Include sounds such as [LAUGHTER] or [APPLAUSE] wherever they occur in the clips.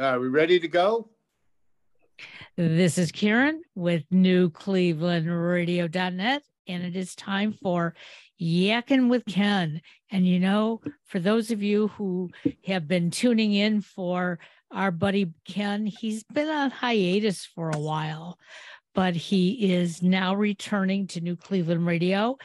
Are we ready to go? This is Karen with newclevelandradio.net, and it is time for Yakking with Ken. And you know, for those of you who have been tuning in for our buddy Ken, he's been on hiatus for a while, but he is now returning to New Cleveland Radio.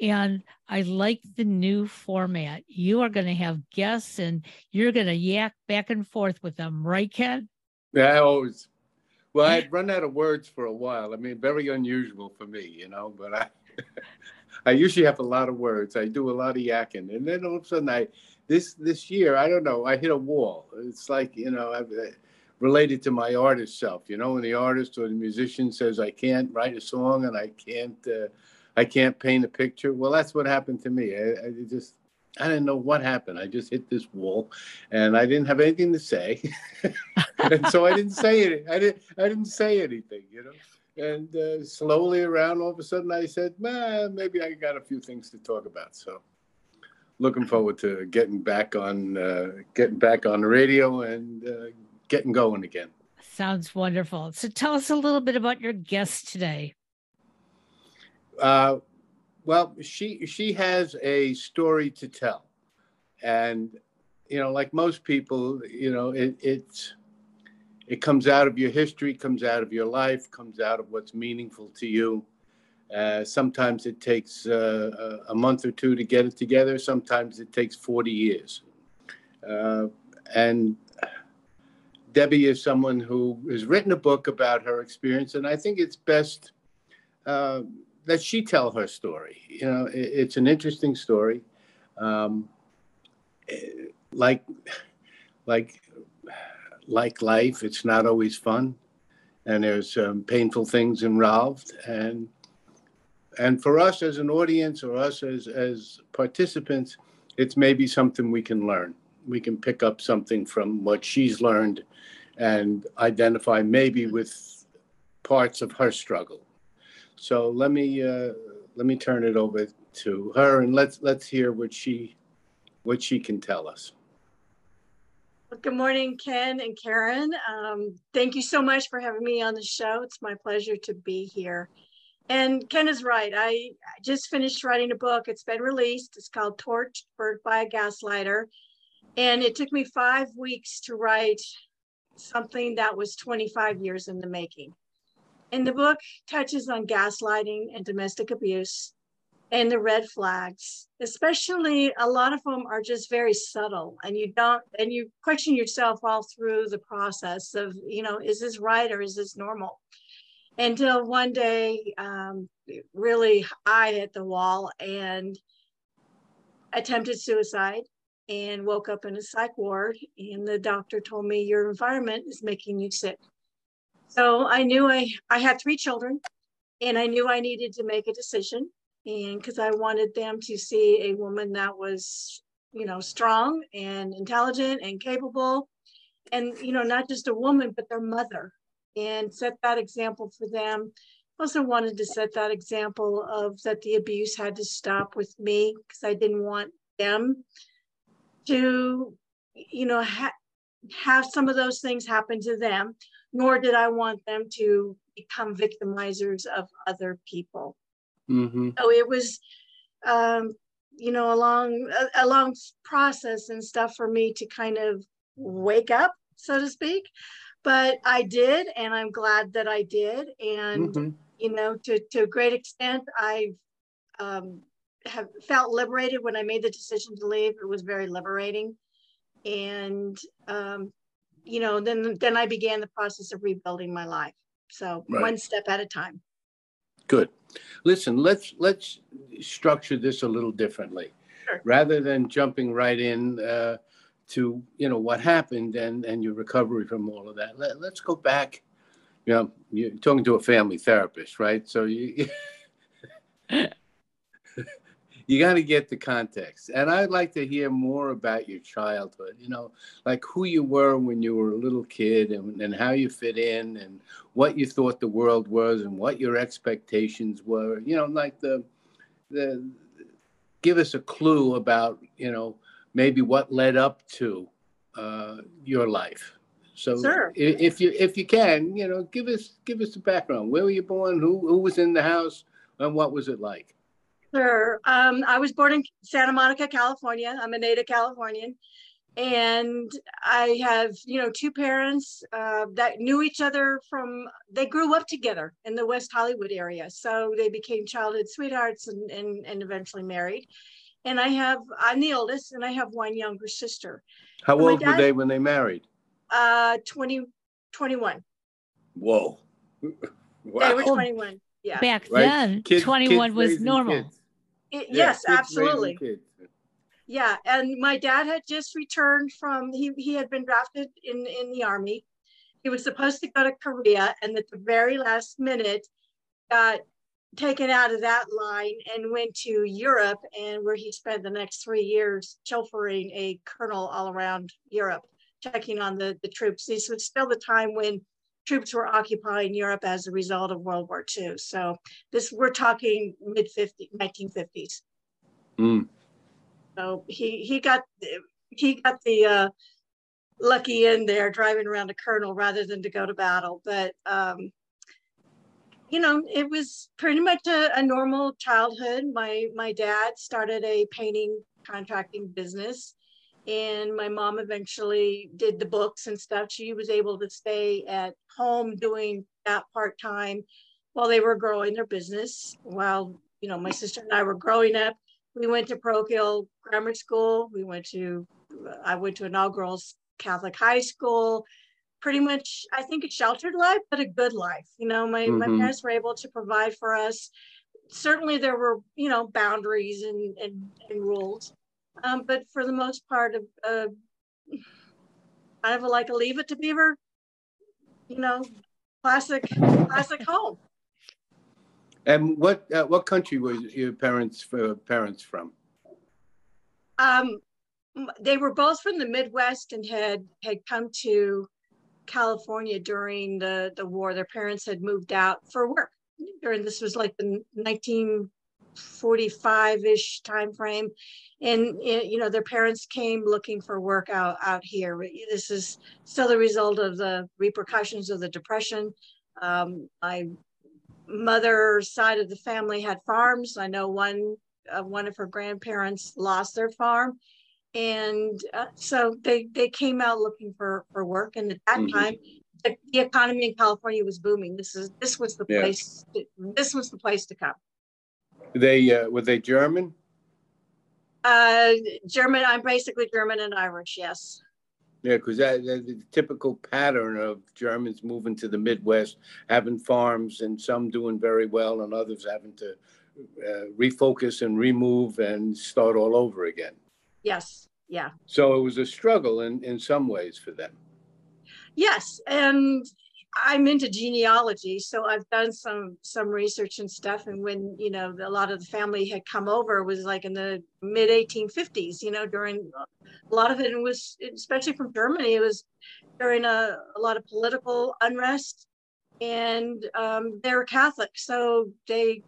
And I like the new format. You are going to have guests and you're going to yak back and forth with them, right, Ken? Yeah, I always. Well, I'd run out of words for a while. I mean, very unusual for me, you know, but I. [LAUGHS] I usually have a lot of words. I do a lot of yakking, and then all of a sudden, I this this year, I don't know, I hit a wall. It's like you know, I've related to my artist self. You know, when the artist or the musician says I can't write a song and I can't uh, I can't paint a picture. Well, that's what happened to me. I, I just I didn't know what happened. I just hit this wall, and I didn't have anything to say, [LAUGHS] and so I didn't say it. I didn't. I didn't say anything. You know. And uh, slowly around, all of a sudden, I said, maybe I got a few things to talk about. So, looking forward to getting back on, uh, getting back on the radio and uh, getting going again. Sounds wonderful. So, tell us a little bit about your guest today. Uh, well, she she has a story to tell, and you know, like most people, you know, it, it's it comes out of your history, comes out of your life, comes out of what's meaningful to you. Uh, sometimes it takes uh, a month or two to get it together. Sometimes it takes 40 years. Uh, and Debbie is someone who has written a book about her experience, and I think it's best uh, that she tell her story. You know, it, it's an interesting story. Um, eh, like, like like life, it's not always fun, and there's um, painful things involved. And and for us as an audience or us as as participants, it's maybe something we can learn. We can pick up something from what she's learned, and identify maybe with parts of her struggle. So let me uh, let me turn it over to her, and let's let's hear what she what she can tell us. Good morning, Ken and Karen. Um, thank you so much for having me on the show. It's my pleasure to be here. And Ken is right. I just finished writing a book. It's been released. It's called Torched Birth by a Gaslighter. And it took me five weeks to write something that was 25 years in the making. And the book touches on gaslighting and domestic abuse and the red flags especially a lot of them are just very subtle and you don't and you question yourself all through the process of you know is this right or is this normal until one day um, really i hit the wall and attempted suicide and woke up in a psych ward and the doctor told me your environment is making you sick so i knew i i had three children and i knew i needed to make a decision and because I wanted them to see a woman that was, you know, strong and intelligent and capable, and you know, not just a woman, but their mother, and set that example for them. Also wanted to set that example of that the abuse had to stop with me because I didn't want them to, you know, ha- have some of those things happen to them, nor did I want them to become victimizers of other people. Mm-hmm. So it was, um, you know, a long, a, a, long process and stuff for me to kind of wake up, so to speak. But I did, and I'm glad that I did. And mm-hmm. you know, to to a great extent, I um, have felt liberated when I made the decision to leave. It was very liberating, and um, you know, then then I began the process of rebuilding my life. So right. one step at a time. Good. Listen, let's let's structure this a little differently. Sure. Rather than jumping right in uh, to you know what happened and and your recovery from all of that, let, let's go back. You know, you're talking to a family therapist, right? So you [LAUGHS] [LAUGHS] you got to get the context. And I'd like to hear more about your childhood, you know, like who you were when you were a little kid and, and how you fit in and what you thought the world was and what your expectations were, you know, like the, the, give us a clue about, you know, maybe what led up to uh, your life. So Sure. if you if you can, you know, give us give us the background. Where were you born? Who who was in the house? And what was it like? Sure. Um, I was born in Santa Monica, California. I'm a native Californian. And I have, you know, two parents uh, that knew each other from, they grew up together in the West Hollywood area. So they became childhood sweethearts and, and, and eventually married. And I have, I'm the oldest, and I have one younger sister, How My old were they when they married? uh, 20, 21. Whoa. [LAUGHS] They were 21. Yeah. Back Right? then, Kids- 21 kids was normal. kids. It- yes, absolutely. Yeah, and my dad had just returned from he he had been drafted in in the army. He was supposed to go to Korea, and at the very last minute, got taken out of that line and went to Europe, and where he spent the next three years chauffeuring a colonel all around Europe, checking on the the troops. This was still the time when troops were occupying Europe as a result of World War II. So this we're talking mid 50 1950s. Mm. So he he got he got the uh, lucky end there driving around a colonel rather than to go to battle. But um, you know, it was pretty much a, a normal childhood. My my dad started a painting contracting business, and my mom eventually did the books and stuff. She was able to stay at home doing that part time while they were growing their business. While you know, my sister and I were growing up we went to parochial grammar school we went to i went to an all girls catholic high school pretty much i think a sheltered life but a good life you know my, my Mhm. parents were able to provide for us certainly there were you know boundaries and and, and rules um, but for the most part of uh, kind of like a leave it to beaver you know classic classic home And what uh, what country were your parents uh, parents from? Um, they were both from the Midwest and had had come to California during the the war. Their parents had moved out for work during this was like the 1945-ish time frame and eh, you know their parents came looking for work out out here. This is still the result of the repercussions of the depression. Um, my mother's side of the family had farms. I know one uh, one of her grandparents lost their farm. And uh, so they they came out looking for for work. And at that Mhm. time the, the economy in california was booming. This is this was the Yeah. place this was the place to come They uh, were they German? uh german i'm basically german and irish yes Yeah, because that, that's the typical pattern of Germans moving to the Midwest, having farms, and some doing very well, and others having to uh, refocus and remove and start all over again. yes yeah So it was a struggle in, in some ways for them. Yes, and I'm into genealogy, so I've done some some research and stuff. And when you know a lot of the family had come over, was like in the mid 1850s. You know, during a lot of it was, especially from Germany, it was during a, a lot of political unrest, and um, they were Catholic, so they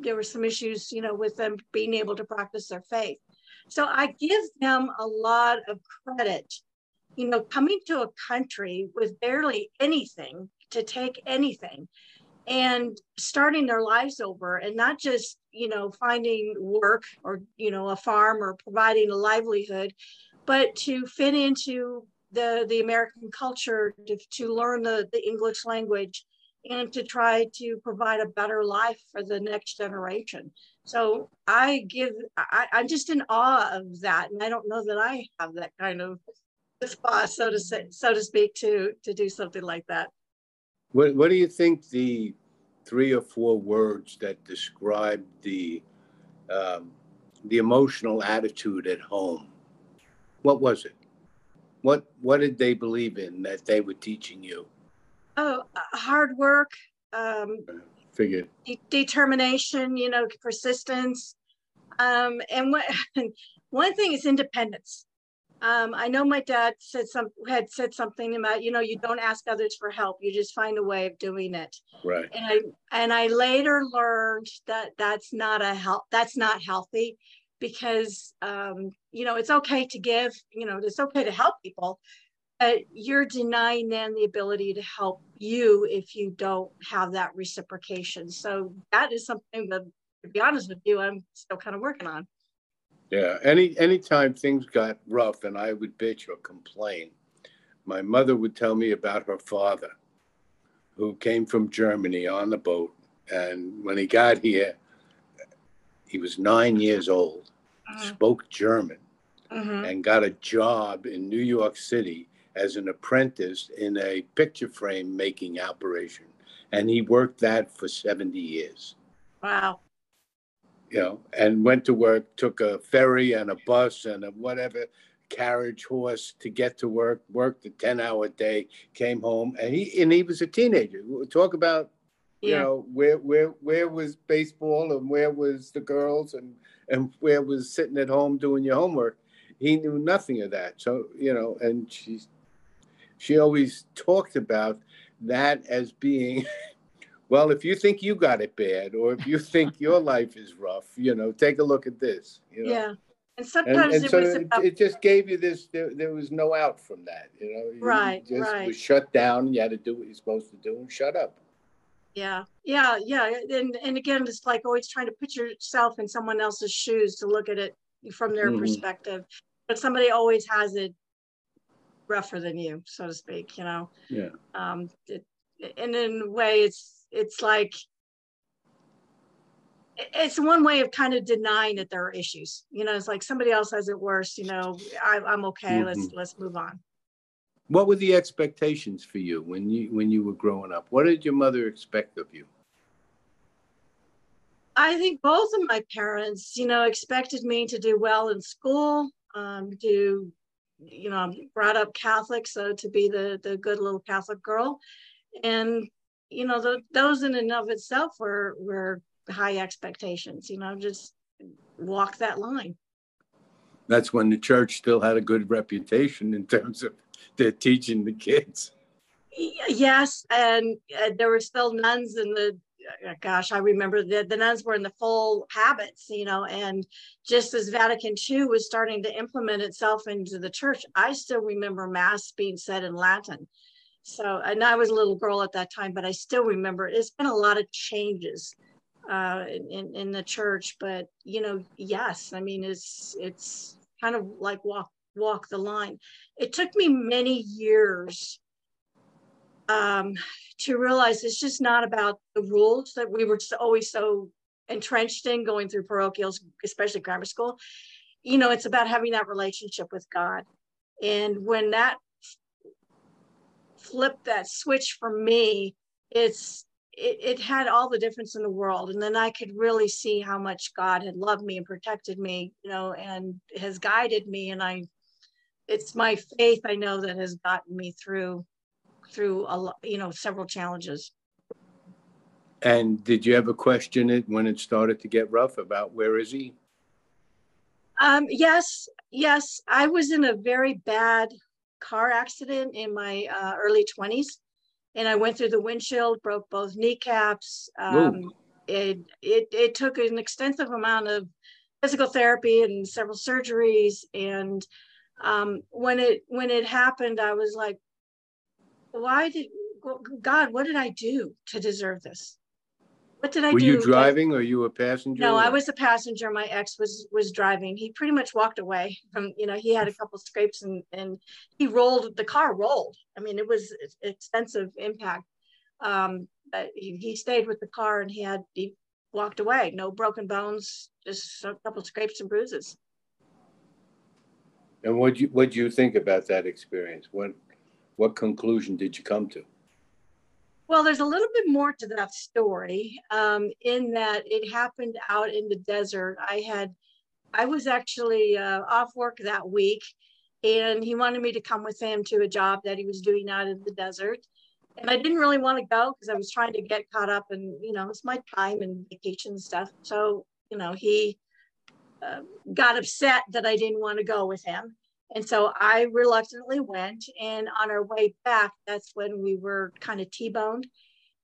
there were some issues, you know, with them being able to practice their faith. So I give them a lot of credit you know, coming to a country with barely anything to take anything and starting their lives over and not just, you know, finding work or, you know, a farm or providing a livelihood, but to fit into the, the American culture, to, to learn the, the English language and to try to provide a better life for the next generation. So I give, I, I'm just in awe of that. And I don't know that I have that kind of spot, so to say, so to speak, to to do something like that. What, what do you think the three or four words that describe the um, the emotional attitude at home? What was it? What what did they believe in that they were teaching you? Oh, uh, hard work, um, Figured. de- determination, you know, persistence, um, and what [LAUGHS] one thing is independence. Um, I know my dad said some had said something about you know you don't ask others for help, you just find a way of doing it. Right. and I and I later learned that that's not a help that's not healthy because um, you know it's okay to give you know it's okay to help people but you're denying them the ability to help you if you don't have that reciprocation. So that is something that, to be honest with you, I'm still kind of working on. Yeah. Any anytime things got rough and I would bitch or complain, my mother would tell me about her father, who came from Germany on the boat, and when he got here, he was nine years old, Uh-huh. spoke German, Mhm. and got a job in New York City as an apprentice in a picture frame making operation. And he worked that for 70 years, Wow. You know, and went to work, took a ferry and a bus and a whatever carriage horse to get to work, worked a 10 hour day, came home, and he and he was a teenager. Talk about you know where where where was baseball and where was the girls and and where was sitting at home doing your homework? He knew nothing of that. So you know and she she always talked about that as being [LAUGHS] well if you think you got it bad or if you think your [LAUGHS] life is rough you know take a look at this you know Yeah. And and, sometimes and it so was it, about, it just gave you this there, there was no out from that you know You Right, just right. was shut down you had to do what you're supposed to do and shut up yeah, yeah, yeah. And and again, it's like always trying to put yourself in someone else's shoes to look at it from their Mhm. perspective. But somebody always has it rougher than you, so to speak, you know. yeah Um it, and in a way it's it's like it's one way of kind of denying that there are issues. You know, it's like somebody else has it worse, you know, I, I'm okay, let's Mhm. let's move on. What were the expectations for you when you when you were growing up? What did your mother expect of you? I think both of my parents, you know, expected me to do well in school, um, do, you know, I'm brought up Catholic, so to be the the good little Catholic girl, and you know, th- those in and of itself were were high expectations. You know, just walk that line. That's when the church still had a good reputation in terms of their teaching the kids. Yes, and uh, there were still nuns in the. uh, Gosh, I remember that the nuns were in the full habits, you know, and just as Vatican II was starting to implement itself into the church, I still remember Mass being said in Latin. So, and I was a little girl at that time, but I still remember it's been a lot of changes uh, in, in the church. But you know, yes, I mean, it's it's kind of like walk walk the line. It took me many years um, to realize it's just not about the rules that we were always so entrenched in going through parochials, especially grammar school. You know, it's about having that relationship with God. And when that flipped that switch for me, it's it, it had all the difference in the world. And then I could really see how much God had loved me and protected me, you know, and has guided me. And I it's my faith I know that has gotten me through through a lot, you know, several challenges. And did you ever question it when it started to get rough about where is he? Um, yes, yes, I was in a very bad car accident in my uh, early 20s, and I went through the windshield, broke both kneecaps. Um, it, it it took an extensive amount of physical therapy and several surgeries. And um, when it when it happened, I was like, "Why did God? What did I do to deserve this? What did I Were do?" you driving or you a passenger? no, I was a passenger. My ex was was driving. He pretty much walked away from, you know, he had a couple scrapes and and he rolled. The car rolled. I mean, it was extensive impact. Um, but he, he stayed with the car and he had he walked away. No broken bones, just a couple scrapes and bruises. And what you what do you think about that experience? What what conclusion did you come to? Well, there's a little bit more to that story um, in that it happened out in the desert. I had, I was actually uh, off work that week, and he wanted me to come with him to a job that he was doing out in the desert. And I didn't really want to go because I was trying to get caught up and you know, it's my time and vacation stuff. So, you know, he uh, got upset that I didn't want to go with him. And so I reluctantly went. And on our way back, that's when we were kind of T boned.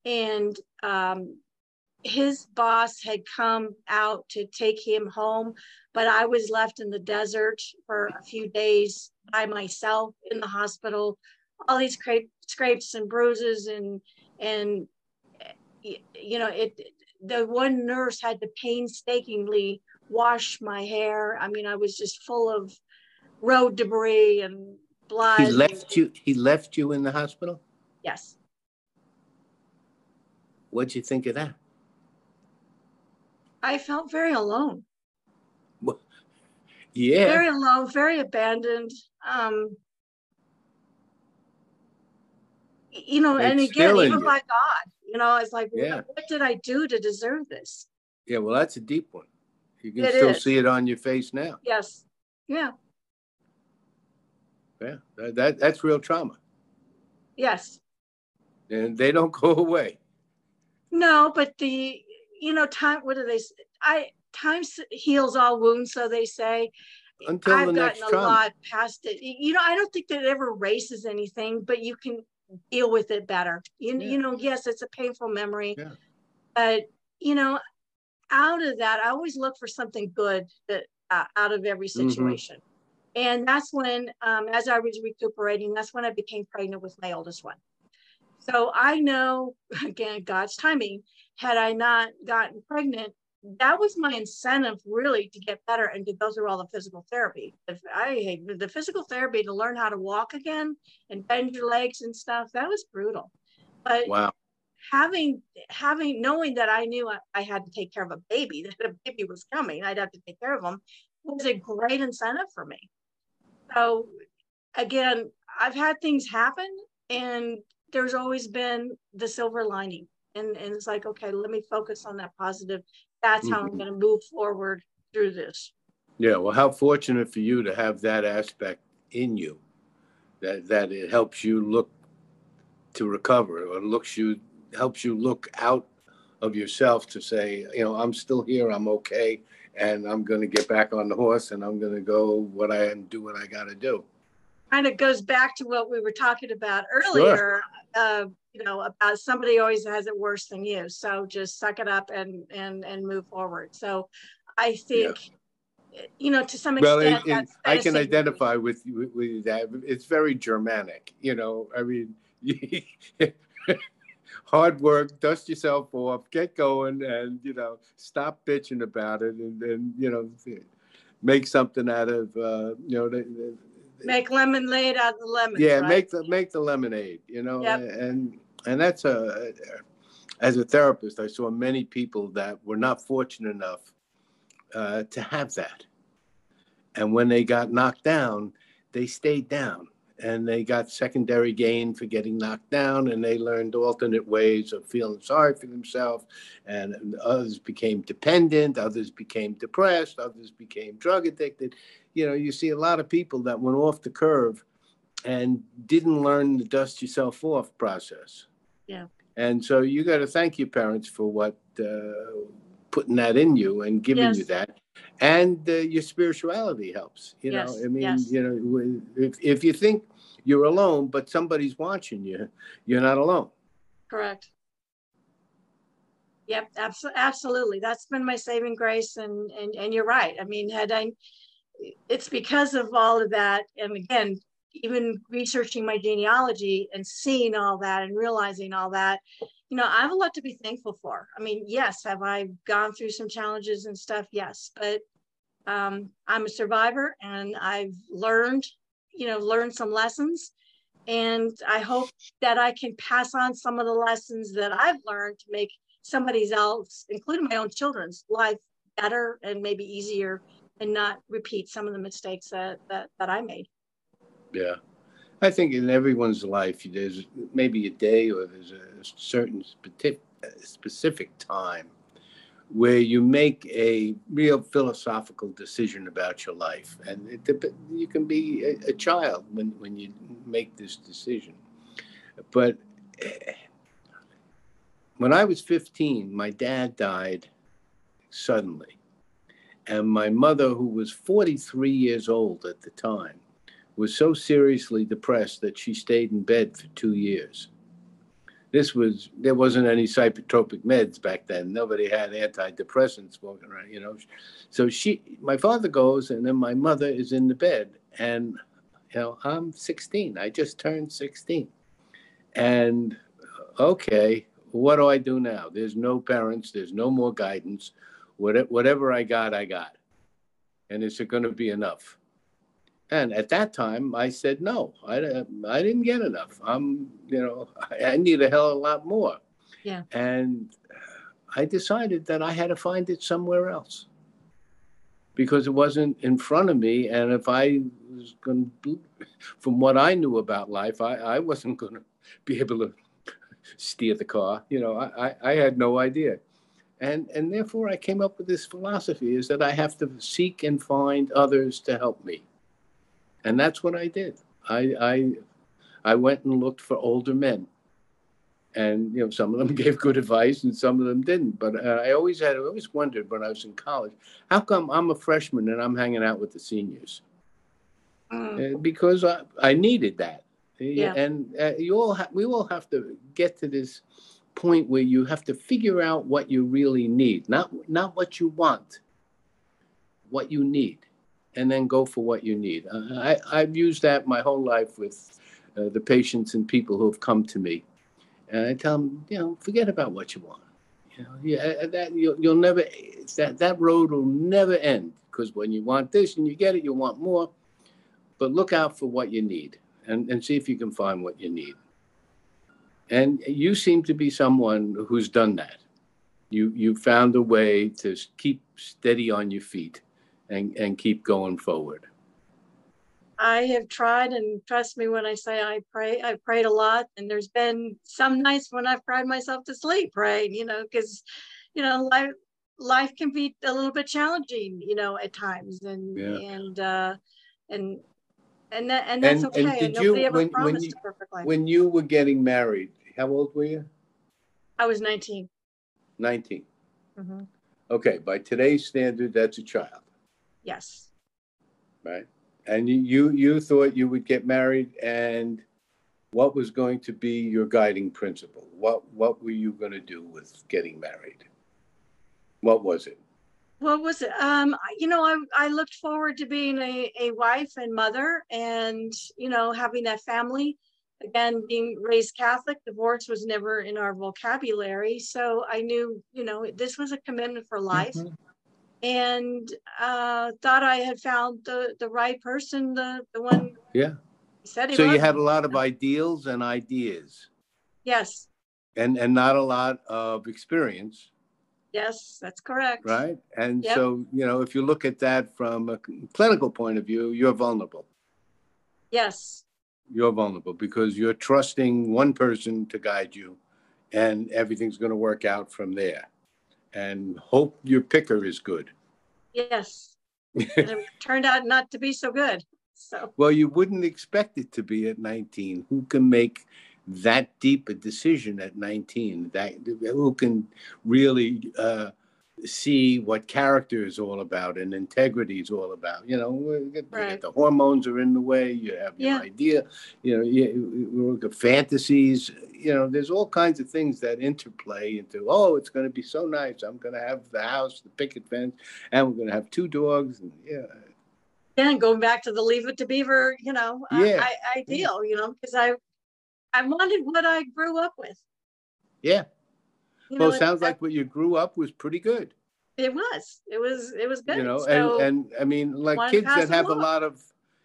And um, his boss had come out to take him home, but I was left in the desert for a few days by myself in the hospital, all these cra- scrapes and bruises and and you know it. The one nurse had to painstakingly wash my hair. I mean, I was just full of road debris and blood. He left you. He left you in the hospital. Yes. What'd you think of that? I felt very alone. Well, yeah. Very alone, very abandoned. Um, you know, and again, even you. by God, you know, it's like, Yeah. what, what did I do to deserve this? Yeah. Well, that's a deep one. You can It still is. see it on your face now. Yes. Yeah. Yeah. That, that that's real trauma, Yes. and they don't [LAUGHS] go away. No, but the, you know, time, what do they, I time heals all wounds, so they say. Until I've the next gotten a trauma. lot past it. You know, I don't think that it ever erases anything, but you can deal with it better. You, Yeah. you know, yes, it's a painful memory, Yeah. but you know, out of that, I always look for something good that uh, out of every Mhm. situation. And that's when, um, as I was recuperating, that's when I became pregnant with my oldest one. So I know, [LAUGHS] again, God's timing. Had I not gotten pregnant, that was my incentive really to get better and to go through all the physical therapy. If I the physical therapy to learn how to walk again and bend your legs and stuff, that was brutal. But Wow. having having knowing that I knew I, I had to take care of a baby, [LAUGHS] that a baby was coming, I'd have to take care of him, was a great incentive for me. So again, I've had things happen and there's always been the silver lining. And, and it's like, okay, let me focus on that positive. That's how I'm Mhm. going to move forward through this. Yeah. Well, how fortunate for you to have that aspect in you, that that it helps you look to recover, or looks you helps you look out of yourself to say, you know, I'm still here, I'm okay, and I'm going to get back on the horse, and I'm going to go what I and do what I got to do. Kind of goes back to what we were talking about earlier, uh, you know, about somebody always has it worse than you. So just suck it up and and and move forward. So I think, you know, to some Well, extent, it, it, that's, I can identify with, with with that. It's very Germanic, you know. I mean, [LAUGHS] hard work, dust yourself off, get going, and you know, stop bitching about it, and then you know, make something out of uh, you know, the, the, Make lemonade out of the lemons. yeah, right? make the make the lemonade, you know, Yep. and and that's a as a therapist, I saw many people that were not fortunate enough uh, to have that, and when they got knocked down, they stayed down, and they got secondary gain for getting knocked down, and they learned alternate ways of feeling sorry for themselves, and others became dependent, others became depressed, others became drug addicted. You know, you see a lot of people that went off the curve and didn't learn the dust yourself off process. Yeah. And so you got to thank your parents for what uh, putting that in you and giving you that, and uh, your spirituality helps. You Yes, know, I mean, yes. you know, if if you think you're alone, but somebody's watching you, you're not alone. Correct. Yep, abso- absolutely. That's been my saving grace, and and and you're right. I mean, had I, it's because of all of that, and again, even researching my genealogy and seeing all that and realizing all that, you know, I have a lot to be thankful for. I mean, yes, have I gone through some challenges and stuff? Yes, but um, I'm a survivor, and I've learned, you know, learned some lessons, and I hope that I can pass on some of the lessons that I've learned to make somebody else, including my own children's life better and maybe easier and not repeat some of the mistakes that that, that I made. Yeah. I think in everyone's life, there's maybe a day or there's a certain specific, specific time where you make a real philosophical decision about your life. And it, you can be a, a child when, when you make this decision. But eh, when I was 15, my dad died suddenly. And my mother, who was 43 years old at the time, was so seriously depressed that she stayed in bed for two years. This was there wasn't any psychotropic meds back then. Nobody had antidepressants walking around, you know. So she, my father goes, and then my mother is in the bed, and You know, I'm 16. I just turned 16. And okay, what do I do now? There's no parents, there's no more guidance. Whatever I got, I got. And is it going to be enough? And at that time, I said no. I, I didn't get enough. I'm, you know, [LAUGHS] I need a hell of a lot more. Yeah. And I decided that I had to find it somewhere else because it wasn't in front of me. And if I was going to, from what I knew about life, I, I wasn't going to be able to steer the car. You know, I, I had no idea. And, and therefore, I came up with this philosophy is that I have to seek and find others to help me. And that's what I did. I, I, I went and looked for older men and you know some of them [LAUGHS] gave good advice and some of them didn't but uh, i always had I always wondered when i was in college how come i'm a freshman and i'm hanging out with the seniors mm. uh, because I, I needed that yeah. and uh, you all ha- we all have to get to this point where you have to figure out what you really need not not what you want what you need and then go for what you need uh, I, i've used that my whole life with uh, the patients and people who have come to me and I tell them, you know, forget about what you want. You know, yeah, that you'll, you'll never that that road will never end because when you want this and you get it, you want more. But look out for what you need and, and see if you can find what you need. And you seem to be someone who's done that. You you found a way to keep steady on your feet and, and keep going forward. I have tried, and trust me when I say I pray, I prayed a lot. And there's been some nights when I've cried myself to sleep praying, you know, because, you know, life life can be a little bit challenging, you know, at times, and yeah. and uh, and and that and that's and, okay. And, and nobody you, when, when you, a perfect life. When you were getting married, how old were you? I was 19. 19. Mm-hmm. Okay, by today's standard, that's a child. Yes. Right. And you you thought you would get married and what was going to be your guiding principle? What what were you going to do with getting married? What was it? What was it? Um you know i i looked forward to being a, a wife and mother and you know having that family. Again being raised catholic divorce was never in our vocabulary so i knew you know this was a commitment for life. Mm-hmm and uh, thought I had found the the right person, the the one. Yeah. Said so you had a lot of ideals and ideas. Yes. And and not a lot of experience. Yes, that's correct. Right, and yep. so you know if you look at that from a clinical point of view, you're vulnerable. Yes. You're vulnerable because you're trusting one person to guide you, and everything's going to work out from there and hope your picker is good. Yes. [LAUGHS] it turned out not to be so good. So well, you wouldn't expect it to be at 19. Who can make that deep a decision at 19? That who can really uh, see what character is all about and integrity is all about. You know, right. the hormones are in the way. You have your yeah. idea. You know, you, you look at fantasies. You know, there's all kinds of things that interplay into. Oh, it's going to be so nice. I'm going to have the house, the picket fence, and we're going to have two dogs. And yeah. And going back to the Leave It to Beaver, you know, yeah. I, ideal. You know, because I, I wanted what I grew up with. Yeah. You well, know, it sounds like what you grew up was pretty good. It was. It was. It was good. You know, so and and I mean, like kids that have along. a lot of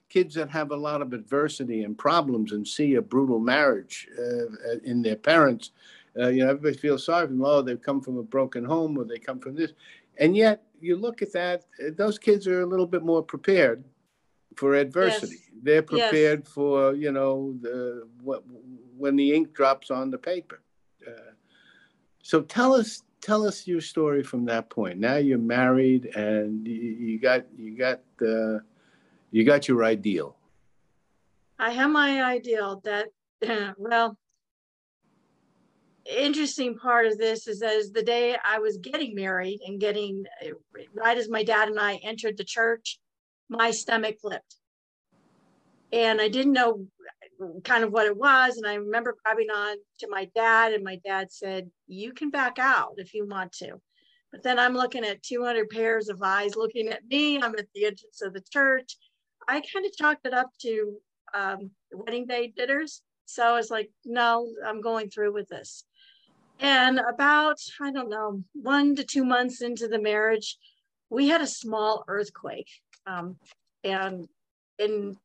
kids that have a lot of adversity and problems and see a brutal marriage uh, in their parents. Uh, you know, everybody feels sorry for them. Oh, they've come from a broken home, or they come from this, and yet you look at that; uh, those kids are a little bit more prepared for adversity. Yes. They're prepared yes. for you know the what, when the ink drops on the paper. Uh, so tell us tell us your story from that point. Now you're married and you, got you got uh, you got your ideal. I have my ideal that [CLEARS THROAT] well interesting part of this is as the day I was getting married and getting right as my dad and I entered the church, my stomach flipped. And I didn't know kind of what it was. And I remember grabbing on to my dad, and my dad said, You can back out if you want to. But then I'm looking at 200 pairs of eyes looking at me. I'm at the entrance of the church. I kind of chalked it up to um, wedding day dinners. So I was like, no, I'm going through with this. And about, I don't know, one to two months into the marriage, we had a small earthquake. Um, and and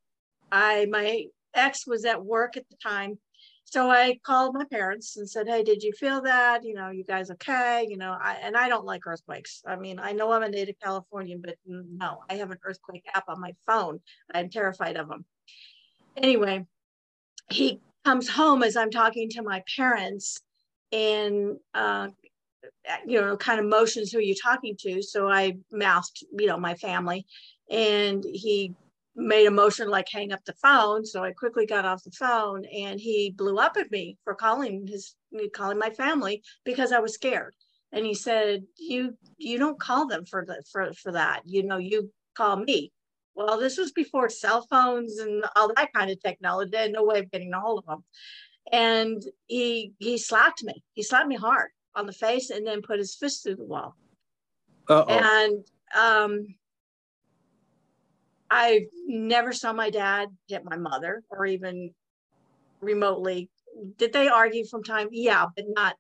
I my ex was at work at the time. So I called my parents and said, Hey, did you feel that? You know, you guys okay? You know, I, and I don't like earthquakes. I mean, I know I'm a native Californian, but no, I have an earthquake app on my phone. I'm terrified of them. Anyway, he comes home as I'm talking to my parents and, uh, you know, kind of motions who are you talking to? So I mouthed, you know, my family and he made a motion like hang up the phone. So I quickly got off the phone and he blew up at me for calling his calling my family because I was scared. And he said, You you don't call them for the for, for that. You know, you call me. Well, this was before cell phones and all that kind of technology. Had no way of getting a hold of them. And he he slapped me. He slapped me hard on the face and then put his fist through the wall. Uh-oh. And um I never saw my dad hit my mother or even remotely. Did they argue from time? Yeah, but not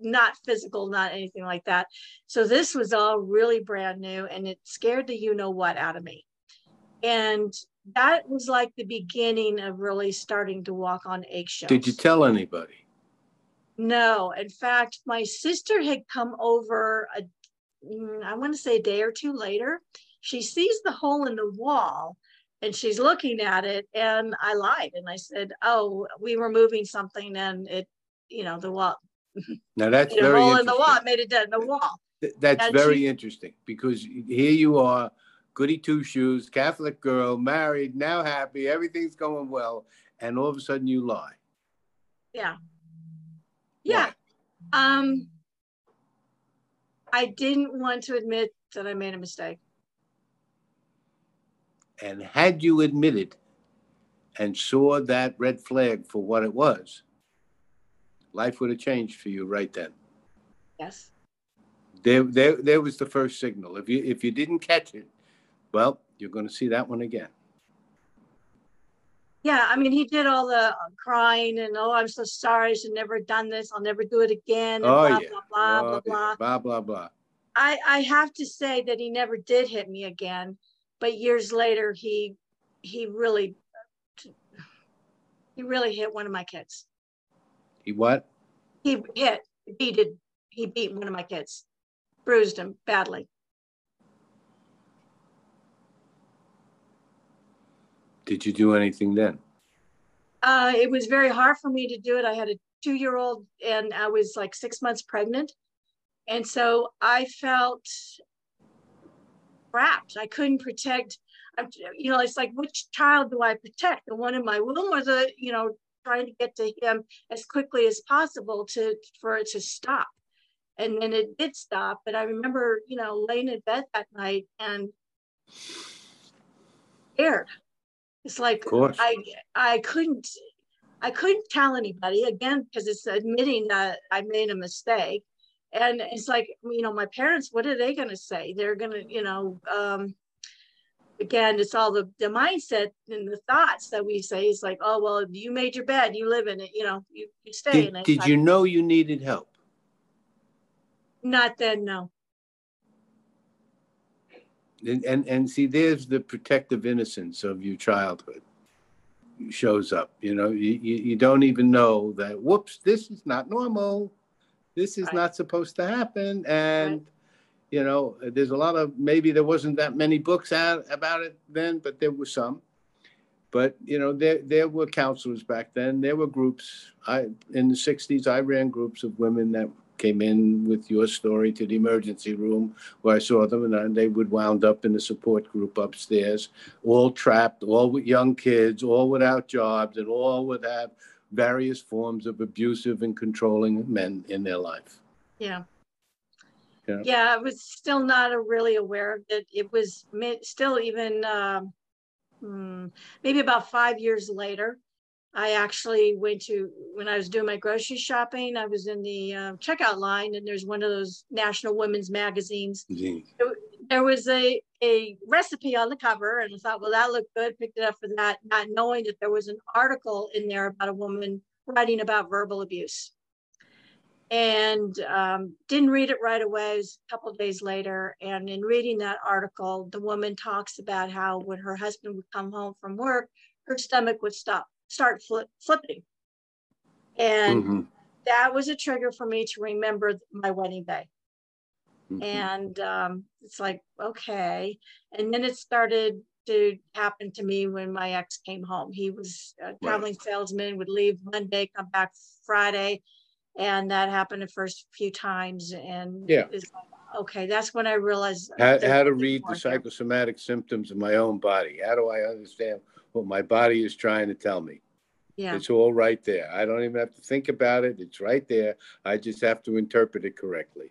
not physical, not anything like that. So this was all really brand new and it scared the you know what out of me. And that was like the beginning of really starting to walk on eggshells. Did you tell anybody? No. In fact, my sister had come over a mm, I want to say a day or two later she sees the hole in the wall and she's looking at it and i lied and i said oh we were moving something and it you know the wall now that's very hole in the wall it made it dent in the wall. That's and very she, interesting because here you are goody two shoes catholic girl married now happy everything's going well and all of a sudden you lie. Yeah. Yeah. Why? um i didn't want to admit that i made a mistake and had you admitted and saw that red flag for what it was, life would have changed for you right then. Yes. There, there, there was the first signal. If you if you didn't catch it, well, you're going to see that one again. Yeah, I mean, he did all the uh, crying and oh, I'm so sorry, I should never have done this. I'll never do it again. oh blah, yeah, blah blah oh, blah blah blah blah blah. I I have to say that he never did hit me again but years later he he really he really hit one of my kids. He what? He hit he beat he beat one of my kids bruised him badly. Did you do anything then? Uh, it was very hard for me to do it. I had a two year old and i was like six months pregnant. And so i felt trapped. I couldn't protect. You know, it's like which child do I protect? The one in my womb, or the you know trying to get to him as quickly as possible to for it to stop. And then it did stop. But I remember, you know, laying in bed that night and scared. It's like I I couldn't I couldn't tell anybody again because it's admitting that I made a mistake and it's like you know my parents what are they going to say? They're going to you know um again it's all the the mindset and the thoughts that we say it's like oh well you made your bed you live in it you know you, you stay did, in it. did you know you needed help? Not then no. And, and and see there's the protective innocence of your childhood shows up you know you, you, you don't even know that whoops this is not normal this is right. not supposed to happen and right. you know there's a lot of maybe there wasn't that many books out about it then but there were some but you know there there were counselors back then there were groups i in the 60s i ran groups of women that came in with your story to the emergency room where i saw them and they would wound up in the support group upstairs all trapped all with young kids all without jobs and all would have various forms of abusive and controlling men in their life. Yeah. Yeah, yeah I was still not really aware of it. It was still even um, hmm, maybe about five years later. I actually went to when I was doing my grocery shopping. I was in the uh, checkout line, and there's one of those National Women's magazines. Mm-hmm. There was a a recipe on the cover, and I thought, well, that looked good. Picked it up for that, not knowing that there was an article in there about a woman writing about verbal abuse and um, didn't read it right away. It was a couple days later, and in reading that article, the woman talks about how when her husband would come home from work, her stomach would stop, start flip, flipping, and mm-hmm. that was a trigger for me to remember my wedding day. Mm-hmm. And um, it's like okay, and then it started to happen to me when my ex came home. He was a traveling right. salesman, would leave Monday, come back Friday and that happened the first few times. And yeah. okay that's when i realized how, how to read the psychosomatic symptoms of my own body. How do i understand what my body is trying to tell me? Yeah. It's all right there. I don't even have to think about it. It's right there. I just have to interpret it correctly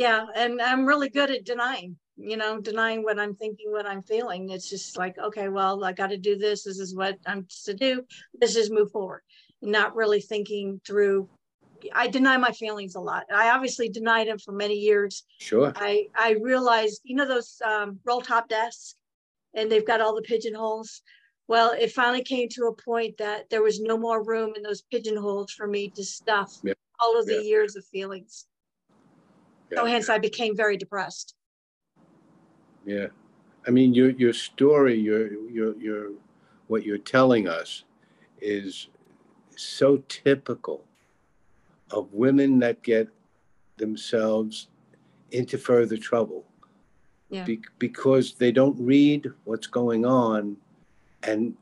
yeah and i'm really good at denying you know denying what i'm thinking what i'm feeling it's just like okay well i got to do this this is what i'm to do this is move forward not really thinking through I deny my feelings a lot. I obviously denied them for many years. Sure. I I realized, you know, those um, roll top desks, and they've got all the pigeonholes. Well, it finally came to a point that there was no more room in those pigeonholes for me to stuff yeah. all of the yeah. years of feelings. So hence, I became very depressed. Yeah, I mean, your your story, your your your what you're telling us, is so typical of women that get themselves into further trouble yeah. Be- because they don't read what's going on and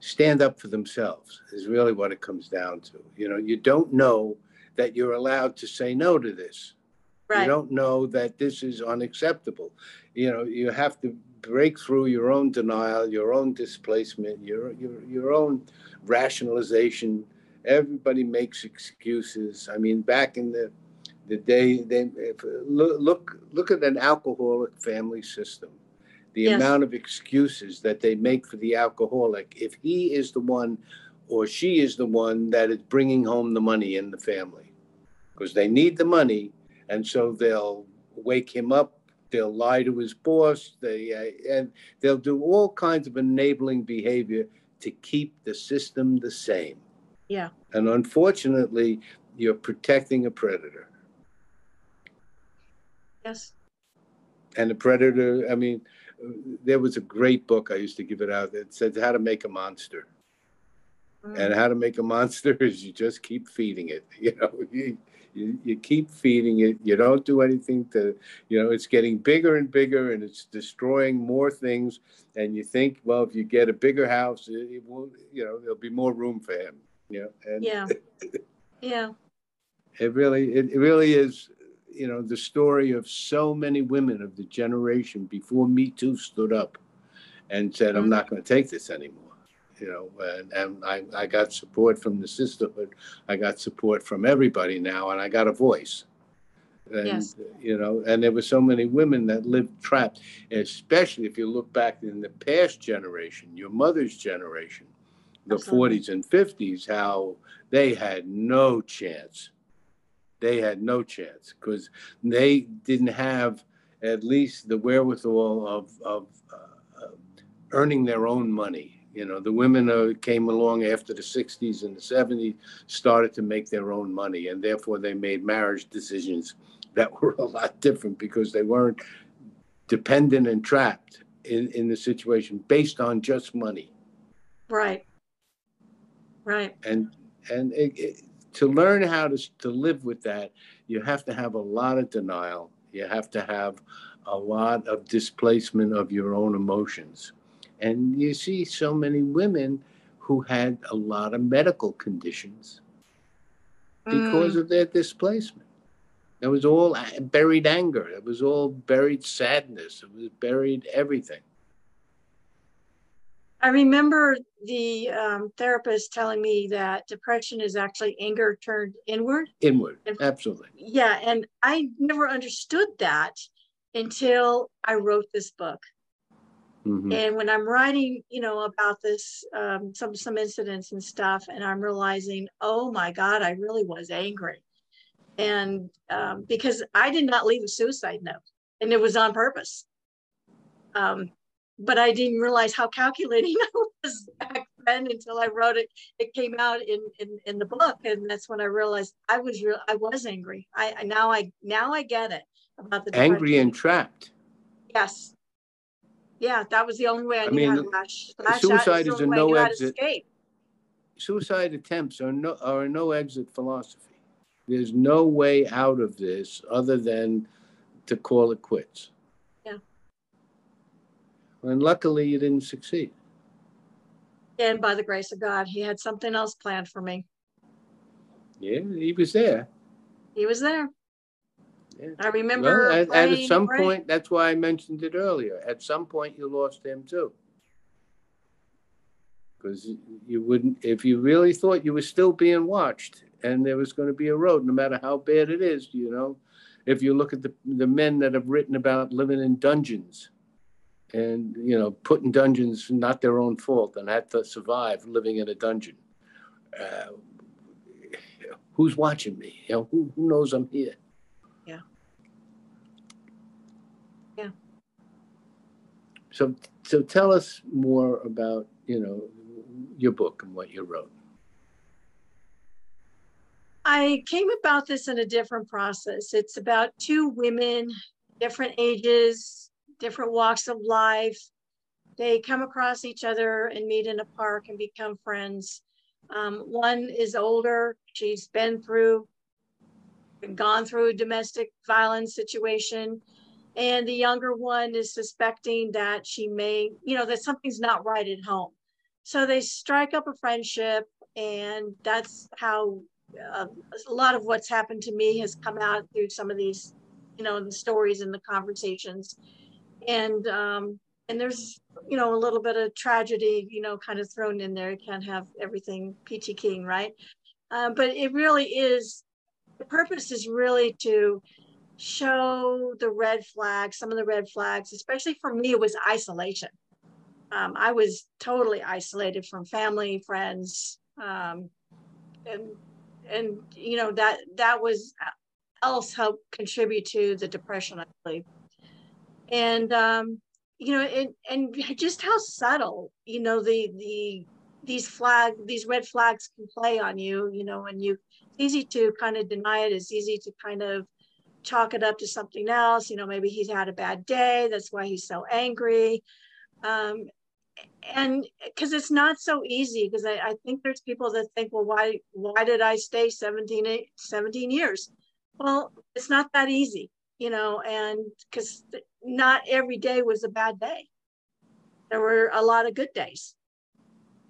stand up for themselves is really what it comes down to you know you don't know that you're allowed to say no to this right. you don't know that this is unacceptable you know you have to break through your own denial your own displacement your your, your own rationalization everybody makes excuses. I mean, back in the the day, they look look look at an alcoholic family system. The yes. amount of excuses that they make for the alcoholic, if he is the one or she is the one that is bringing home the money in the family, because they need the money, and so they'll wake him up. They'll lie to his boss. They uh, and they'll do all kinds of enabling behavior to keep the system the same. Yeah. And unfortunately, you're protecting a predator. Yes. And the predator, I mean, there was a great book I used to give it out that said how to make a monster. Mm. And how to make a monster [LAUGHS] is you just keep feeding it. [LAUGHS] You know, you, you, you keep feeding it. You don't do anything to, you know, it's getting bigger and bigger and it's destroying more things. And you think, well, if you get a bigger house, it, it will, you know, there'll be more room for him. You know, and yeah, [LAUGHS] yeah. It really, it really is. You know, the story of so many women of the generation before Me Too stood up and said, "I'm mm-hmm. not going to take this anymore." You know, and, and I, I got support from the sisterhood. I got support from everybody now, and I got a voice. And, yes. you know, and there were so many women that lived trapped, especially if you look back in the past generation, your mother's generation the Absolutely. 40s and 50s how they had no chance. They had no chance because they didn't have at least the wherewithal of, of uh, earning their own money. You know, the women uh, came along after the 60s and the 70s, started to make their own money, and therefore they made marriage decisions that [LAUGHS] were a lot different because they weren't dependent and trapped in, in the situation based on just money. Right. Right. And and it, it, to learn how to to live with that, you have to have a lot of denial. You have to have a lot of displacement of your own emotions. And you see so many women who had a lot of medical conditions because mm. of their displacement. It was all buried anger. It was all buried sadness. It was buried everything. I remember the um, therapist telling me that depression is actually anger turned inward. Inward, and, absolutely. Yeah, and I never understood that until I wrote this book. Mm-hmm. And when I'm writing, you know, about this, um, some some incidents and stuff, and I'm realizing, oh my God, I really was angry, And um, because I did not leave a suicide note and it was on purpose. Um, but I didn't realize how calculating [LAUGHS] I was back then until I wrote it. It came out in, in, in the book. And that's when I realized I was real, I was angry. I now I, now I get it about the angry and trapped. Yes. Yeah, that was the only way I, I knew how to lash, lash suicide is a only way I knew no exit. escape. Suicide attempts are no are a no exit philosophy. There's no way out of this other than to call it quits. Yeah. And luckily, you didn't succeed. And by the grace of God, he had something else planned for me. Yeah, he was there. He was there. Yeah. I remember Well, at, at some point, that's why I mentioned it earlier. At some point, you lost him too. Because you wouldn't, if you really thought you were still being watched and there was going to be a road, no matter how bad it is, you know. If you look at the, the men that have written about living in dungeons and, you know, put in dungeons, not their own fault, and had to survive living in a dungeon. Uh, who's watching me? You know, who, who knows I'm here? Yeah. Yeah. So, so tell us more about, you know, your book and what you wrote. I came about this in a different process. It's about two women, different ages, different walks of life. They come across each other and meet in a park and become friends. Um, one is older, she's been through, gone through a domestic violence situation. And the younger one is suspecting that she may, you know, that something's not right at home. So they strike up a friendship, and that's how uh, a lot of what's happened to me has come out through some of these, you know, the stories and the conversations, and um, and there's you know a little bit of tragedy, you know, kind of thrown in there. You can't have everything peachy keen, right? Um, but it really is. The purpose is really to show the red flags, some of the red flags, especially for me, it was isolation. Um, I was totally isolated from family, friends, um, and and you know that that was else helped contribute to the depression i believe and um you know and and just how subtle you know the the these flag these red flags can play on you you know and you it's easy to kind of deny it it's easy to kind of chalk it up to something else you know maybe he's had a bad day that's why he's so angry. Um and because it's not so easy because I, I think there's people that think well why why did i stay 17 17 years? Well it's not that easy you know and because not every day was a bad day. There were a lot of good days.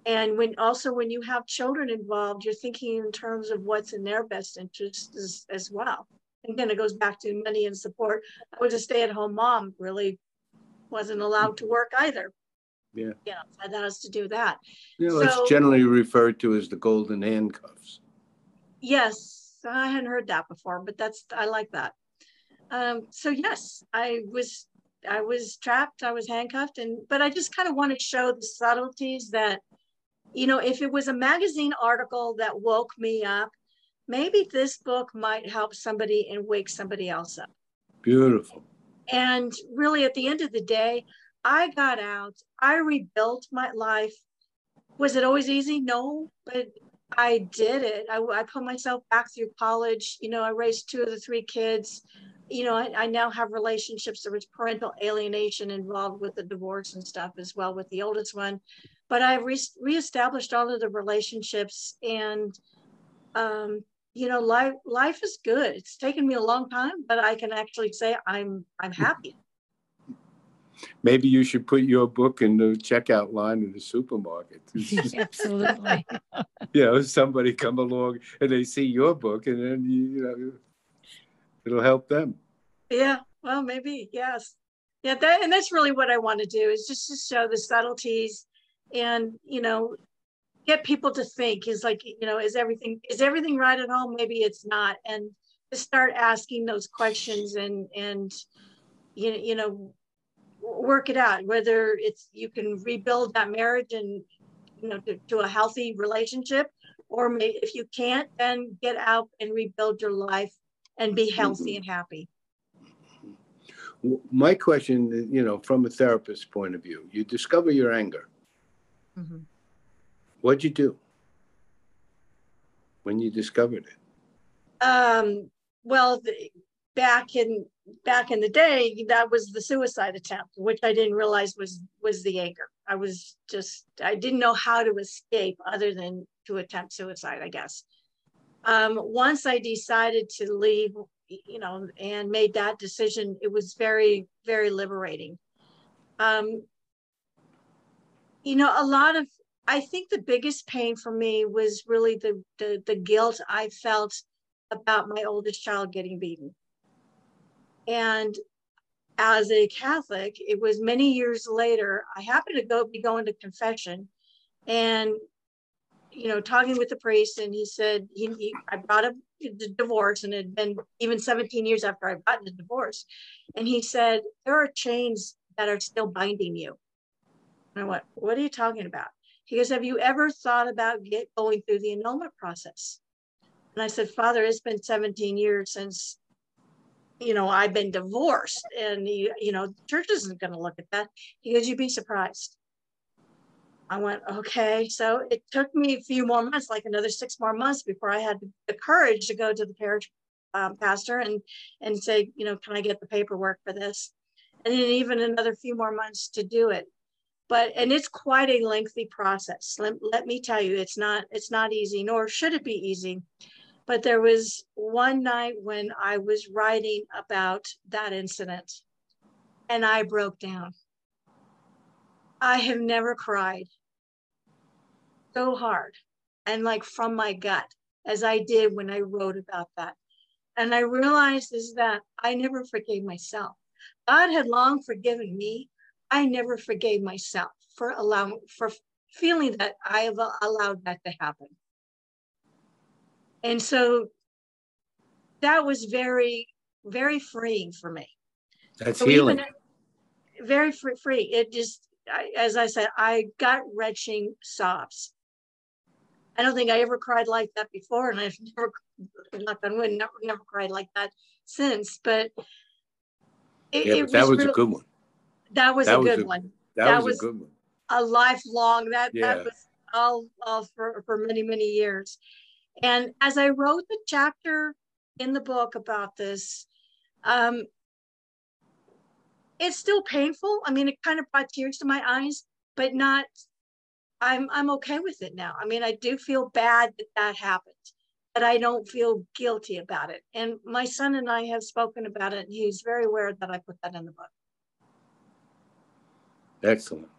And when also when you have children involved you're thinking in terms of what's in their best interest as, as well and then it goes back to money and support i was a stay-at-home mom really wasn't allowed to work either Yeah. you know I had us to do that You know, So- it's generally referred to as the golden handcuffs. Yes, I hadn't heard that before, but that's I like that. Um, so yes, I was I was trapped, I was handcuffed, and but I just kind of want to show the subtleties that, you know, if it was a magazine article that woke me up, maybe this book might help somebody and wake somebody else up. Beautiful. And really, at the end of the day, I got out, I rebuilt my life. Was it always easy? No, but I did it. I, I put myself back through college. You know, I raised two of the three kids. You know, I, I now have relationships. There was parental alienation involved with the divorce and stuff as well with the oldest one. But I re- reestablished all of the relationships and, um, you know, life life is good. It's taken me a long time, but I can actually say I'm I'm mm-hmm. happy. Maybe you should put your book in the checkout line in the supermarket. [LAUGHS] [LAUGHS] Absolutely. you know, somebody come along and they see your book, and then you, you know, it'll help them. Yeah, well, maybe yes. Yeah, that and that's really what I want to do is just to show the subtleties, and you know, get people to think is like you know, is everything is everything right at home? Maybe it's not, and to start asking those questions and and you know, you know, work it out. Whether it's you can rebuild that marriage and you know to, to a healthy relationship, or may, if you can't, then get out and rebuild your life and be healthy and happy. My question, you know, from a therapist's point of view, you discover your anger. Mm-hmm. What'd you do when you discovered it? Um, well, the, back in back in the day, that was the suicide attempt, which I didn't realize was was the anger. I was just I didn't know how to escape other than to attempt suicide, I guess. Um, once I decided to leave, you know, and made that decision, it was very, very liberating. Um, you know, a lot of I think the biggest pain for me was really the the, the guilt I felt about my oldest child getting beaten. And as a Catholic, it was many years later, I happened to go be going to confession and you know, talking with the priest, and he said he, he I brought up the divorce, and it had been even 17 years after I gotten the divorce, and he said there are chains that are still binding you. And I went, "What are you talking about?" Goes, "Have you ever thought about get going through the annulment process?" And I said, "Father, it's been 17 years since you know, I've been divorced and, you, you know, the church isn't going to look at that. He goes, you'd be surprised. I went, okay. So it took me a few more months, like another six more months before I had the courage to go to the parish um, pastor and, and say, you know, can I get the paperwork for this? And then even another few more months to do it. But, and it's quite a lengthy process. Let, let me tell you, it's not, it's not easy, nor should it be easy. But there was one night when I was writing about that incident and I broke down. I have never cried so hard and like from my gut as I did when I wrote about that. And I realized is that I never forgave myself. God had long forgiven me. I never forgave myself for allowing for feeling that I have allowed that to happen. And so that was very, very freeing for me. That's so healing. very free, free. It just, I, as I said, I got retching sobs. I don't think I ever cried like that before, and I've [LAUGHS] never, knock on wood, never, never cried like that since. But it, yeah, but that was, was really, a good one. That was that a was good a, one. That, that was, was, a good one. A lifelong. That yeah. that was all all for for many many years. And as I wrote the chapter in the book about this, um, it's still painful. I mean, it kind of brought tears to my eyes, but not. I'm I'm okay with it now. I mean, I do feel bad that that happened, but I don't feel guilty about it. And my son and I have spoken about it, and he's very aware that I put that in the book. Excellent.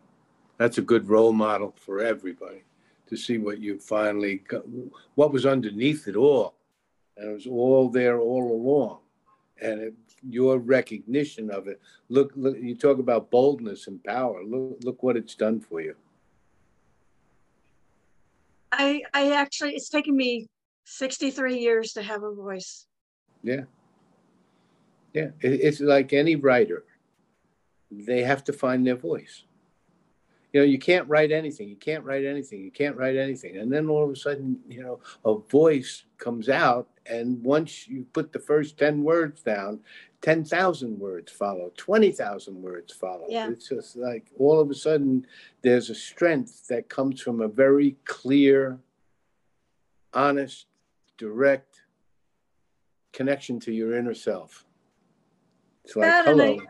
That's a good role model for everybody to see what you finally got, what was underneath it all. And it was all there all along. And it, your recognition of it, look, look, you talk about boldness and power. Look, look what it's done for you. I, I actually, it's taken me 63 years to have a voice. Yeah. Yeah. It, it's like any writer, they have to find their voice you know, you can't write anything. You can't write anything. You can't write anything. And then all of a sudden, you know, a voice comes out. And once you put the first 10 words down, 10,000 words follow, 20,000 words follow. Yeah. It's just like all of a sudden, there's a strength that comes from a very clear, honest, direct connection to your inner self. It's like, that hello,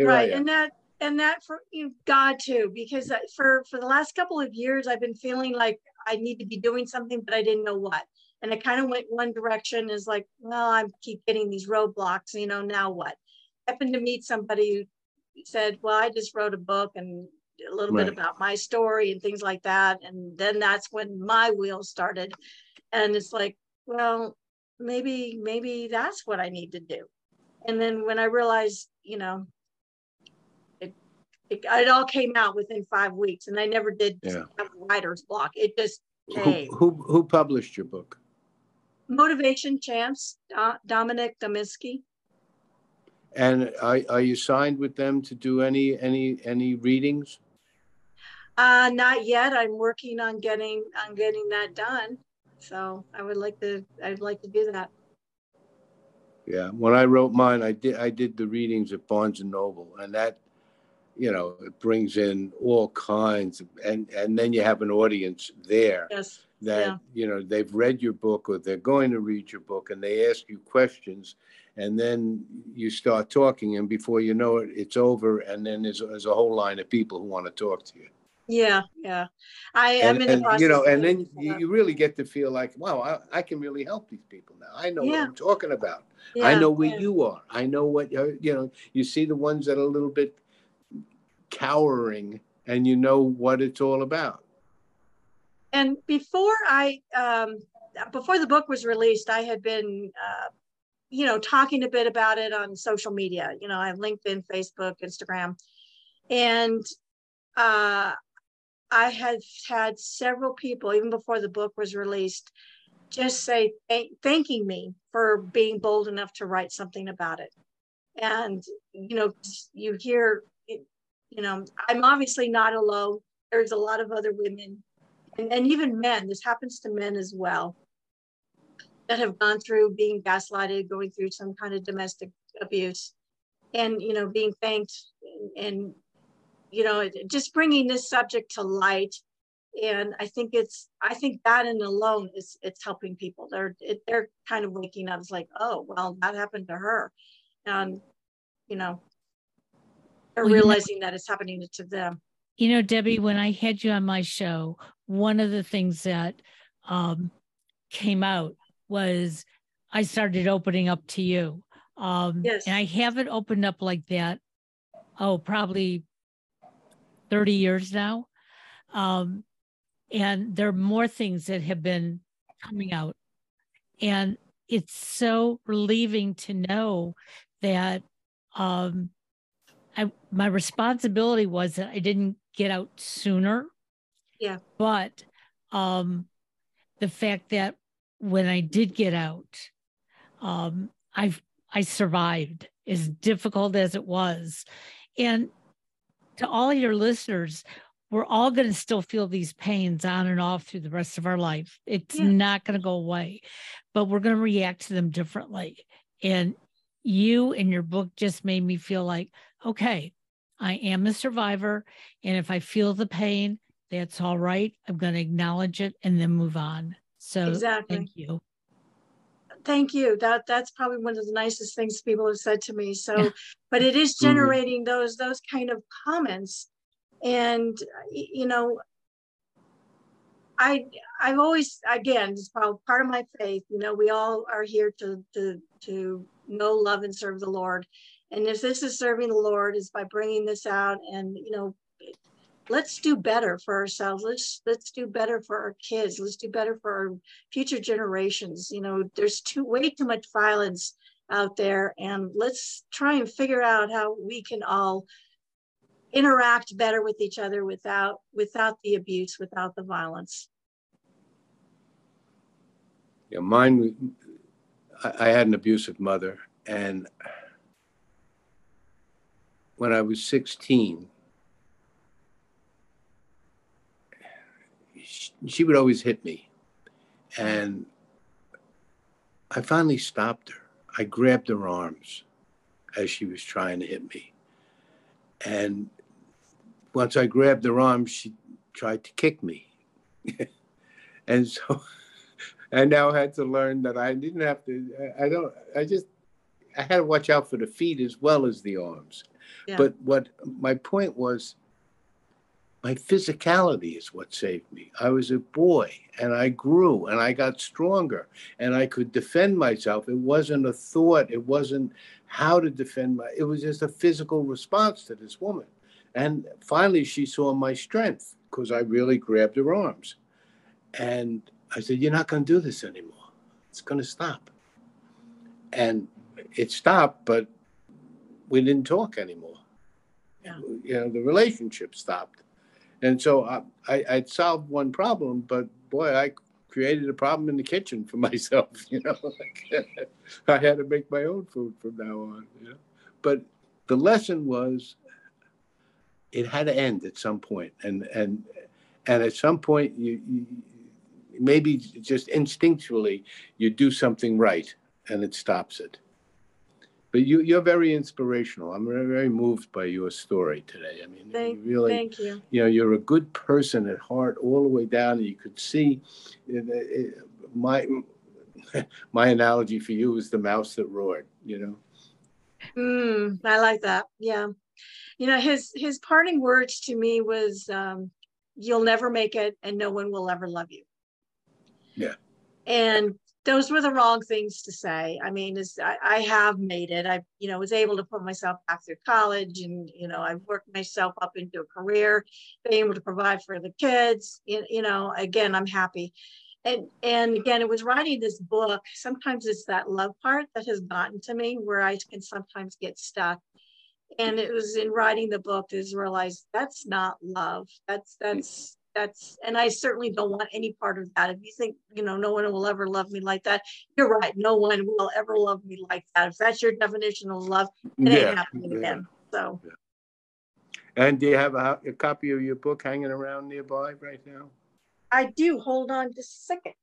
here right, And that and that for you know, God too, because for for the last couple of years, I've been feeling like I need to be doing something, but I didn't know what. And it kind of went one direction. Is like, well, I keep getting these roadblocks. You know, now what? I happened to meet somebody who said, "Well, I just wrote a book and a little right. bit about my story and things like that." And then that's when my wheels started. And it's like, well, maybe maybe that's what I need to do. And then when I realized, you know, it, it, all came out within five weeks, and I never did yeah. have writer's block. It just came. Who, who, who published your book? Motivation Champs, uh, Dominick Domasky. And are, are you signed with them to do any any any readings? Uh, not yet. I'm working on getting on getting that done. So I would like to I'd like to do that. Yeah, when I wrote mine, I did I did the readings at Barnes and Noble, and that, you know, it brings in all kinds, of, and and then you have an audience there Yes. that Yeah. you know they've read your book or they're going to read your book, and they ask you questions, and then you start talking, and before you know it, it's over, and then there's there's a whole line of people who want to talk to you, Yeah. Yeah. I am and, in the process. you know, and then you, you really get to feel like, wow, I, I can really help these people now. I know Yeah. what I'm talking about. yeah, I know where yeah. you are. I know what you're, you know. You see the ones that are a little bit cowering, and you know what it's all about. And before I, um, before the book was released, I had been, uh, you know, talking a bit about it on social media. You know, I have LinkedIn, Facebook, Instagram, and uh, I had had several people, even before the book was released, just say thank, thanking me for being bold enough to write something about it. And you know, you hear, you know, I'm obviously not alone. There's a lot of other women and, and even men, this happens to men as well, that have gone through being gaslighted, going through some kind of domestic abuse, and you know, being thanked, and, and you know, just bringing this subject to light. And I think it's, I think that in alone is, it's helping people. They're, it, they're kind of waking up. It's like, oh, well, that happened to her, and you know, they're Well, you know- realizing that it's happening to them. You know, Debbie, when I had you on my show, one of the things that um, came out was I started opening up to you. Um, Yes. And I haven't opened up like that, oh, probably 30 years now. Um, and there are more things that have been coming out. And it's so relieving to know that um, I, my responsibility was that I didn't get out sooner. Yeah. But um, the fact that when I did get out, um, I I survived as difficult as it was, and to all your listeners, we're all going to still feel these pains on and off through the rest of our life. It's Yeah. not going to go away, but we're going to react to them differently. And you and your book just made me feel like, okay, I am a survivor. And if I feel the pain, that's all right. I'm going to acknowledge it and then move on. So Exactly. thank you. thank you that that's probably one of the nicest things people have said to me so Yeah. but it is Mhm. generating those those kind of comments and you know i i've always again it's part part of my faith you know we all are here to to to know love and serve the lord and if this is serving the lord is by bringing this out and you know let's do better for ourselves. Let's let's do better for our kids. Let's do better for our future generations. You know there's too way too much violence out there. And let's try and figure out how we can all interact better with each other without without the abuse without the violence. Yeah, mine. I, I had an abusive mother, and when I was 16, she, would always hit me, and I finally stopped her. I grabbed her arms as she was trying to hit me, and once I grabbed her arms, she tried to kick me, [LAUGHS] and so. [LAUGHS] I now had to learn that I didn't have to. I don't. I just. I had to watch out for the feet as well as the arms. But what my point was, my physicality is what saved me. I was a boy, and I grew, and I got stronger, and I could defend myself. It wasn't a thought. It wasn't how to defend my. It was just a physical response to this woman, and finally she saw my strength because I really grabbed her arms, and I said, You're not going to do this anymore. It's going to stop. And it stopped, but we didn't talk anymore. Yeah. You know, the relationship stopped. And so I, I, I'd solved one problem, but boy, I created a problem in the kitchen for [LAUGHS] myself. You know, [LAUGHS] I had to make my own food from now on. You know, but the lesson was it had to end at some point, and and and at some point you, you maybe just instinctually you do something right and it stops it but you you're very inspirational. I'm very, very moved by your story today. I mean, Thank, you really, thank you. you know, you're a good person at heart all the way down, and you could see uh, uh, my [LAUGHS] my analogy for you is the mouse that roared. You know. Mm, I like that. Yeah. You know, his his parting words to me was um, you'll never make it and no one will ever love you. Yeah. And those were the wrong things to say. I mean, is I, I have made it. I, you know, was able to put myself back through college and, you know, I've worked myself up into a career, being able to provide for the kids. You, you know, again, I'm happy. And and again, it was writing this book. Sometimes it's that love part that has gotten to me where I can sometimes get stuck. And it was in writing the book to realize that's not love. That's that's that's and I certainly don't want any part of that. If you think, you know, no one will ever love me like that, you're right. No one will ever love me like that. If that's your definition of love, it ain't happening yeah. again. So And do you have a, a copy of your book hanging around nearby right now? I do. Hold on just a second.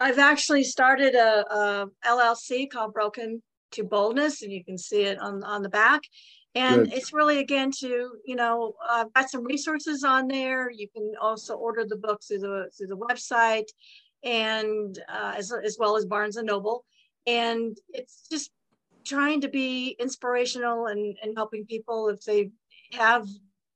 I've actually started a, a LLC called Broken to Boldness, and you can see it on on the back. And Good. it's really again to you know I've got some resources on there. You can also order the book through the through the website, and uh, as as well as Barnes and Noble. And it's just trying to be inspirational and, and helping people if they have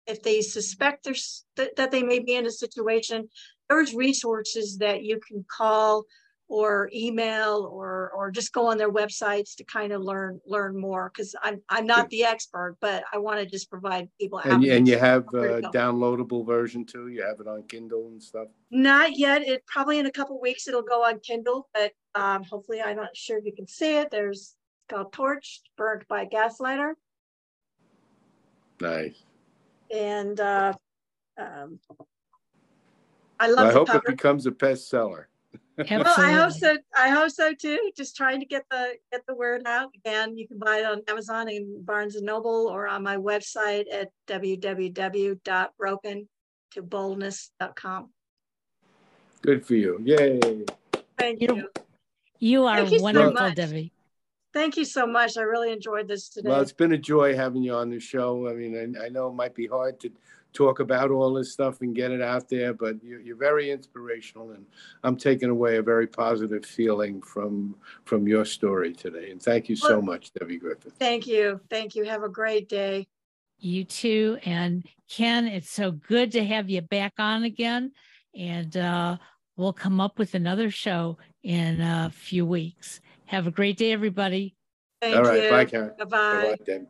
if they suspect there's that, that they may be in a situation there's resources that you can call or email or or just go on their websites to kind of learn learn more because i'm i'm not the expert but i want to just provide people And, you- and you have a downloadable version too? You have it on Kindle and stuff? Not yet. It probably in a couple weeks it'll go on Kindle, but um, hopefully I'm not sure if you can see it. There's it's called Torch, Burnt by Gaslighter. Nice. and uh, um, I Well, love I the hope it becomes a bestseller. Well, I hope so. I hope so too. Just trying to get the get the word out. Again, you can buy it on Amazon and Barnes and Noble, or on my website at www.brokentoboldness.com. Good for you. Yay. Thank You- you. You are you wonderful, much. Debbie. Thank you so much. I really enjoyed this today. Well, it's been a joy having you on the show. I mean, I, I know it might be hard to talk about all this stuff and get it out there, but you're, you're very inspirational, and I'm taking away a very positive feeling from from your story today. And thank you so Well- much, Debbie Griffith. Thank you. Thank you. Have a great day. You too. And Ken, it's so good to have you back on again. And uh, we'll come up with another show in a few weeks. Have a great day, everybody. Thank all right, you. bye, Karen. Bye-bye. Bye, Debbie.